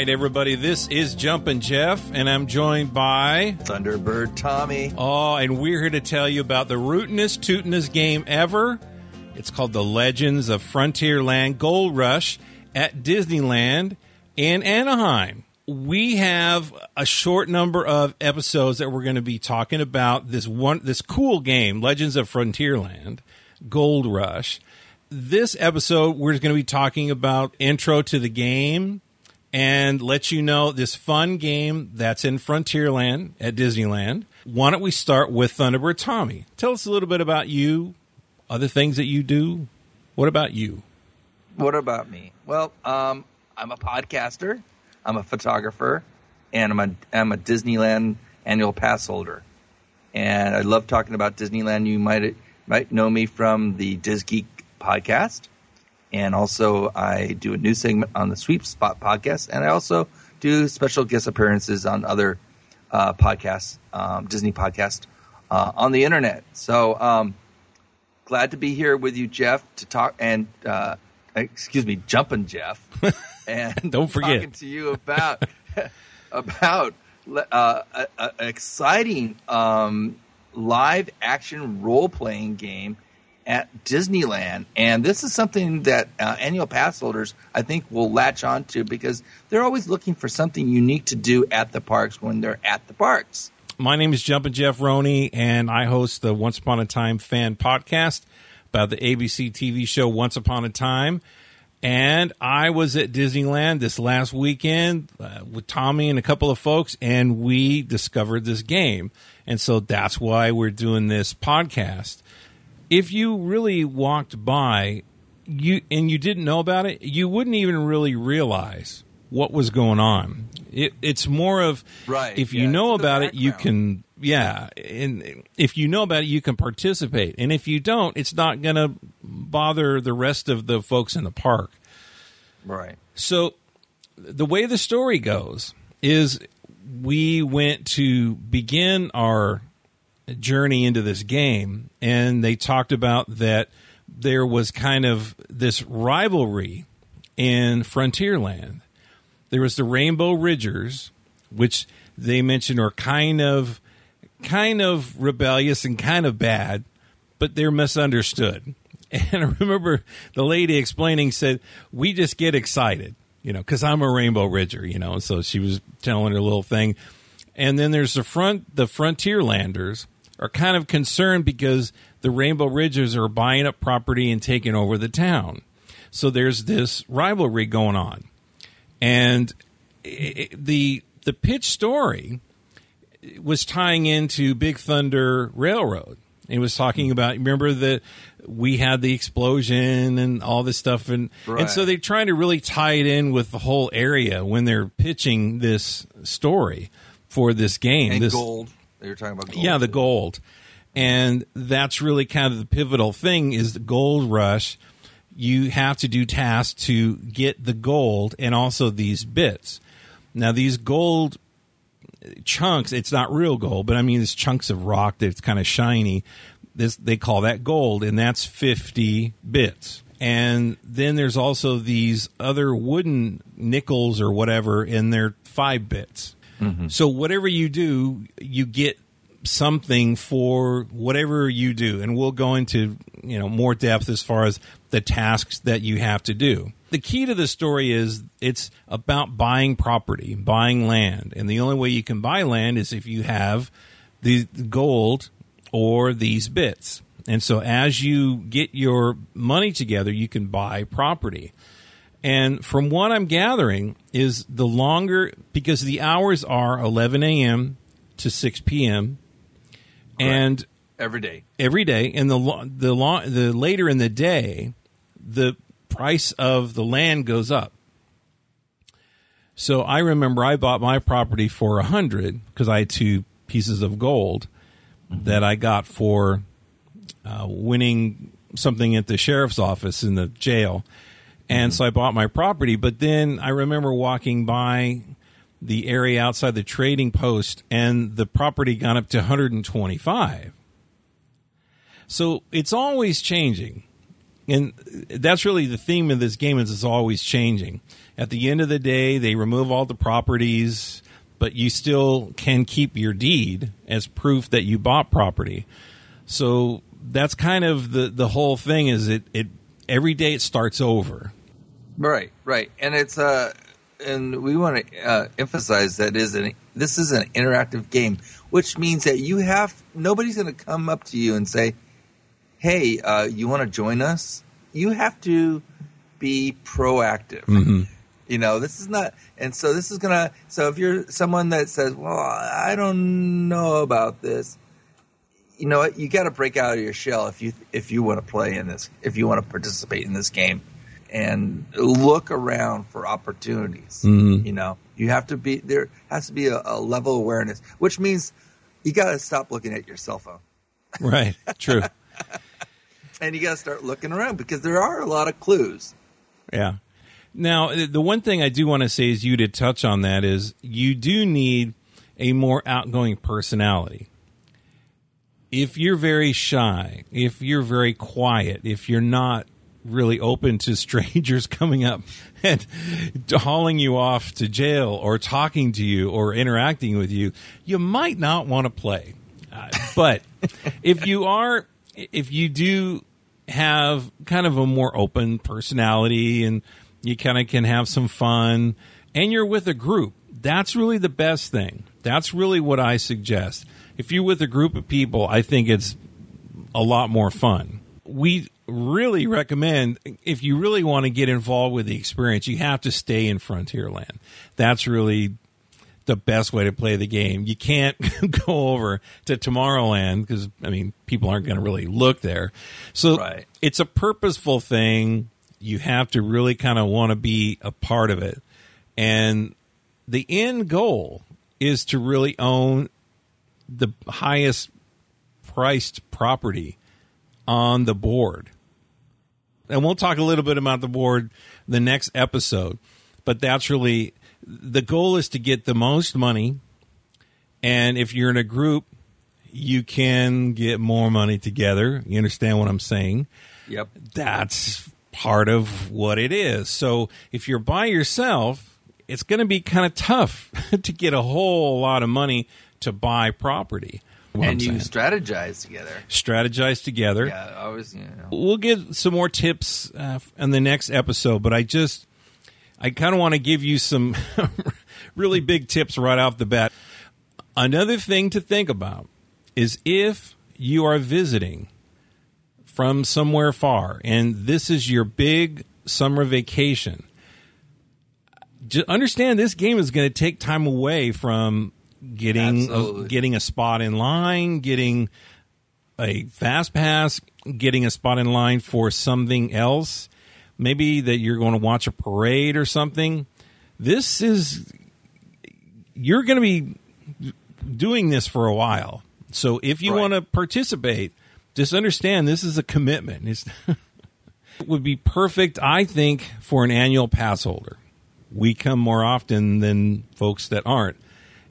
right, everybody. This is Jumpin' Jeff, and I'm joined by Thunderbird Tommy. Oh, and we're here to tell you about the rootinest, tootinest game ever. It's called The Legends of Frontierland Gold Rush at Disneyland in Anaheim. We have a short number of episodes that we're going to be talking about this one, this cool game, Legends of Frontierland Gold Rush. This episode, we're going to be talking about intro to the game and let you know this fun game that's in Frontierland at Disneyland. Why don't we start with Thunderbird Tommy? Tell us a little bit about you, other things that you do. What about you? What about me? Well, um, I'm a podcaster, I'm a photographer, and I'm a, I'm a Disneyland annual pass holder. And I love talking about Disneyland. You might might know me from the Diz Geek podcast. And also, I do a new segment on the Sweep Spot podcast. And I also do special guest appearances on other uh, podcasts, um, Disney podcasts uh, on the internet. So, um, glad to be here with you, Jeff, to talk and, uh, excuse me, jumping Jeff. And Don't forget. talking to you about, about uh, exciting um, live action role playing game at Disneyland. And this is something that uh, annual pass holders, I think, will latch on to because they're always looking for something unique to do at the parks when they're at the parks. My name is Jumpin' Jeff Roney, and I host the Once Upon a Time fan podcast about the ABC TV show Once Upon a Time. And I was at Disneyland this last weekend uh, with Tommy and a couple of folks, and we discovered this game. And so that's why we're doing this podcast. If you really walked by you and you didn't know about it, you wouldn't even really realize what was going on. It, it's more of Right, if you yeah, know about it, you can yeah, and if you know about it, you can participate. And if you don't, it's not going to bother the rest of the folks in the park. Right. So the way the story goes is we went to begin our journey into this game and they talked about that there was kind of this rivalry in Frontierland. There was the Rainbow Ridgers, which they mentioned are kind of kind of rebellious and kind of bad, but they're misunderstood. And I remember the lady explaining said, "We just get excited, you know, because I'm a Rainbow Ridger, you know." So she was telling her little thing, and then there's the front the Frontierlanders are kind of concerned because the Rainbow Ridgers are buying up property and taking over the town. So there's this rivalry going on, and i- i- the the pitch story was tying into Big Thunder Railroad. It was talking hmm. about remember that we had the explosion and all this stuff and and so they're trying to really tie it in with the whole area when they're pitching this story for this game. And this, gold. Were talking about gold. yeah, the gold. And that's really kind of the pivotal thing is the gold rush. You have to do tasks to get the gold and also these bits. Now these gold chunks, it's not real gold, but I mean it's chunks of rock that's kind of shiny. This they call that gold and that's 50 bits. And then there's also these other wooden nickels or whatever and they're 5 bits. Mm-hmm. So whatever you do, you get something for whatever you do, and we'll go into you know more depth as far as the tasks that you have to do. The key to the story is it's about buying property, buying land, and the only way you can buy land is if you have the gold or these bits. And so as you get your money together, you can buy property. And from what I'm gathering, is the longer because the hours are 11 a.m. to 6 p.m. and every day. every day, and the lo- the lo- the later in the day, the price of the land goes up. So I remember I bought my property for a hundred because I had two pieces of gold that I got for uh, winning something at the sheriff's office in the jail. And mm-hmm. so I bought my property, but then I remember walking by the area outside the trading post and the property got up to 125. So it's always changing. and that's really the theme of this game is it's always changing. At the end of the day, they remove all the properties, but you still can keep your deed as proof that you bought property. So that's kind of the the whole thing. Is it it every day it starts over. Right, right, and it's uh, and we want to uh, emphasize that is an this is an interactive game, which means that you have nobody's going to come up to you and say, "Hey, uh, you want to join us?" You have to be proactive. Mm-hmm. You know, this is not, and so this is gonna. So if you're someone that says, "Well, I don't know about this," you know what? You got to break out of your shell if you if you want to play in this, if you want to participate in this game, and look around for opportunities. Mhm. You know, you have to be there. Has to be a, a level of awareness, which means you got to stop looking at your cell phone Right. True. and you got to start looking around because there are a lot of clues. Yeah. Now, the one thing I do want to say is you to touch on that is you do need a more outgoing personality. If you're very shy, if you're very quiet, if you're not really open to strangers coming up and hauling you off to jail or talking to you or interacting with you, you might not want to play. Uh, but if you are, if you do have kind of a more open personality and you kind of can have some fun and you're with a group, that's really the best thing. That's really what I suggest. If you're with a group of people, I think it's a lot more fun. We really recommend if you really want to get involved with the experience, you have to stay in Frontierland. That's really the best way to play the game. You can't go over to Tomorrowland because I mean people aren't going to really look there. So Right. it's a purposeful thing. You have to really kind of want to be a part of it. And the end goal is to really own the highest priced property on the board. And we'll talk a little bit about the board the next episode, but that's really the goal is to get the most money. And if you're in a group, you can get more money together. You understand what I'm saying? Yep. That's part of what it is. So if you're by yourself, it's going to be kind of tough to get a whole lot of money to buy property. What and you strategize together. strategize together. Yeah, I was. You know. We'll get some more tips uh, in the next episode, but I just I kind of want to give you some really big tips right off the bat. Another thing to think about is if you are visiting from somewhere far and this is your big summer vacation, just understand this game is going to take time away from getting Absolutely. getting a spot in line, getting a fast pass, getting a spot in line for something else, maybe that you're going to watch a parade or something. This is you're going to be doing this for a while. So if you Right. want to participate, just understand this is a commitment. It would be perfect, I think, for an annual pass holder. We come more often than folks that aren't.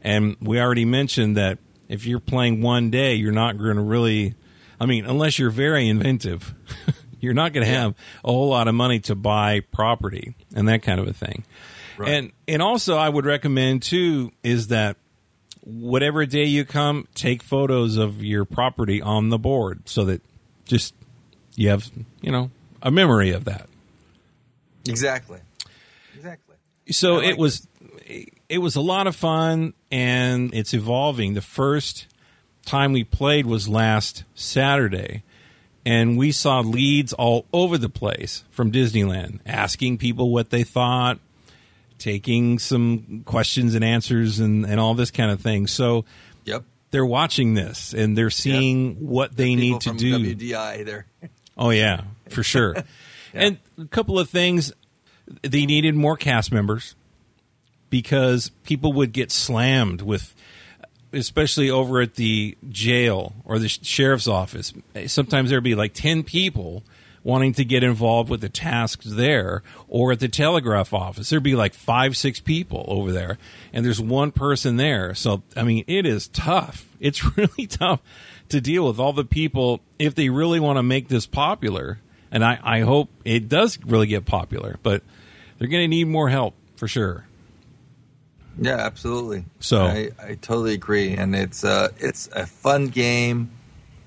And we already mentioned that if you're playing one day, you're not going to really, I mean, unless you're very inventive, you're not going to have a whole lot of money to buy property and that kind of a thing. Right. And and also I would recommend too is that whatever day you come, take photos of your property on the board so that just you have, you know, a memory of that. Exactly. Exactly. So like it was it was a lot of fun and it's evolving. The first time we played was last Saturday and we saw leads all over the place from Disneyland asking people what they thought, taking some questions and answers and, and all this kind of thing. So Yep. they're watching this and they're seeing what they People need to do. WDI there. Oh yeah, for sure. And a couple of things they needed more cast members because people would get slammed with especially over at the jail or the sheriff's office. Sometimes there'd be like 10 people wanting to get involved with the tasks there or at the telegraph office. There'd be like 5 6 people over there and there's one person there. So I mean, it is tough. It's really tough to deal with all the people if they really want to make this popular and I, I hope it does really get popular. But they're going to need more help for sure. Yeah, absolutely. So- I, I totally agree, and it's uh it's a fun game,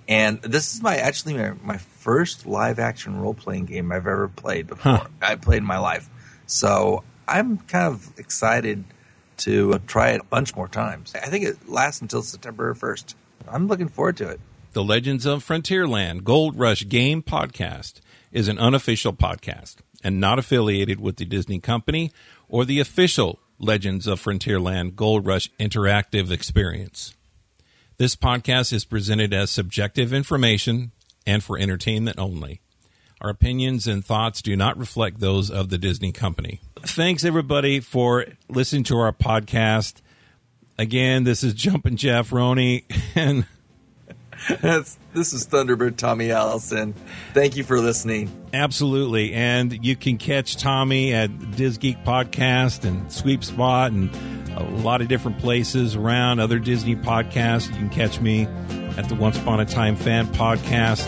and this is my actually my, my first live action role playing game I've ever played before. Huh. I played in my life, so I'm kind of excited to try it a bunch more times. I think it lasts until September first. I'm looking forward to it. The Legends of Frontierland Gold Rush Game Podcast is an unofficial podcast and not affiliated with the Disney Company or the official Legends of Frontierland Gold Rush interactive experience. This podcast is presented as subjective information and for entertainment only. Our opinions and thoughts do not reflect those of the Disney Company. Thanks, everybody, for listening to our podcast. Again, this is Jumpin' Jeff Roney, and That's, this is Thunderbird Tommy Allison. Thank you for listening. Absolutely. And you can catch Tommy at Diz Geek Podcast and Sweep Spot and a lot of different places around other Disney podcasts. You can catch me at the Once Upon a Time Fan Podcast.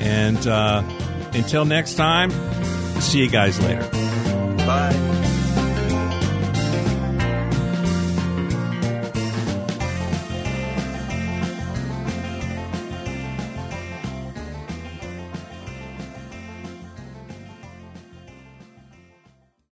And uh, until next time, see you guys later. Bye.